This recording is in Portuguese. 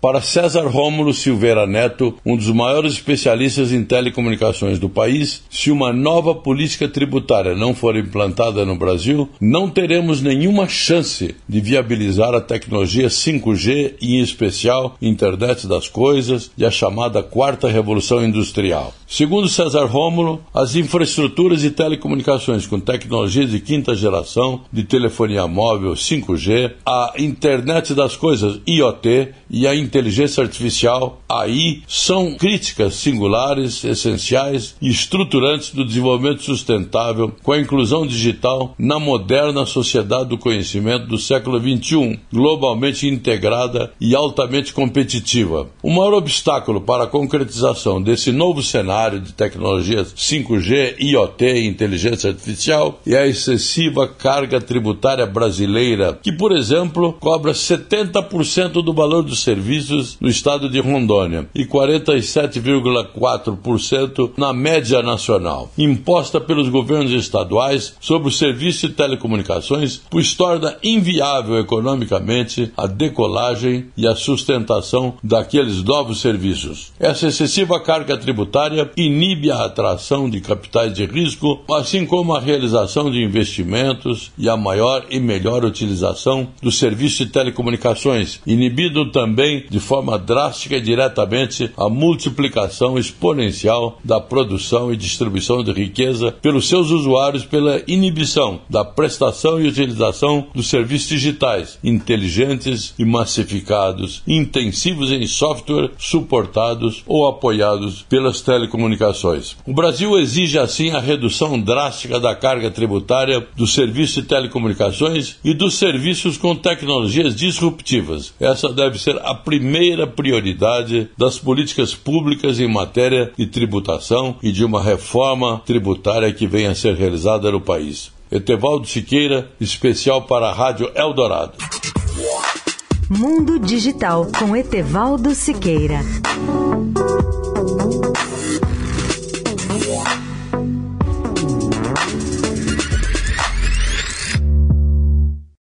Para César Rômulo Silveira Neto, um dos maiores especialistas em telecomunicações do país, se uma nova política tributária não for implantada no Brasil, não teremos nenhuma chance de viabilizar a tecnologia 5G e, em especial, Internet das Coisas e a chamada Quarta Revolução Industrial. Segundo César Rômulo, as infraestruturas de telecomunicações com tecnologias de quinta geração, de telefonia móvel 5G, a Internet das Coisas IoT e a inteligência artificial, AI, são críticas singulares, essenciais e estruturantes do desenvolvimento sustentável com a inclusão digital na moderna sociedade do conhecimento do século XXI, globalmente integrada e altamente competitiva. O maior obstáculo para a concretização desse novo cenário de tecnologias 5G, IoT e inteligência artificial é a excessiva carga tributária brasileira, que, por exemplo, cobra 70% do valor do serviço serviços no estado de Rondônia e 47,4% na média nacional, imposta pelos governos estaduais sobre o serviço de telecomunicações, pois torna inviável economicamente a decolagem e a sustentação daqueles novos serviços. Essa excessiva carga tributária inibe a atração de capitais de risco, assim como a realização de investimentos e a maior e melhor utilização do serviço de telecomunicações, inibindo também de forma drástica e diretamente a multiplicação exponencial da produção e distribuição de riqueza pelos seus usuários pela inibição da prestação e utilização dos serviços digitais inteligentes e massificados, intensivos em software, suportados ou apoiados pelas telecomunicações. O Brasil exige assim a redução drástica da carga tributária do serviço de telecomunicações e dos serviços com tecnologias disruptivas. Essa deve ser a primeira prioridade das políticas públicas em matéria de tributação e de uma reforma tributária que venha a ser realizada no país. Etevaldo Siqueira, especial para a Rádio Eldorado. Mundo Digital com Etevaldo Siqueira.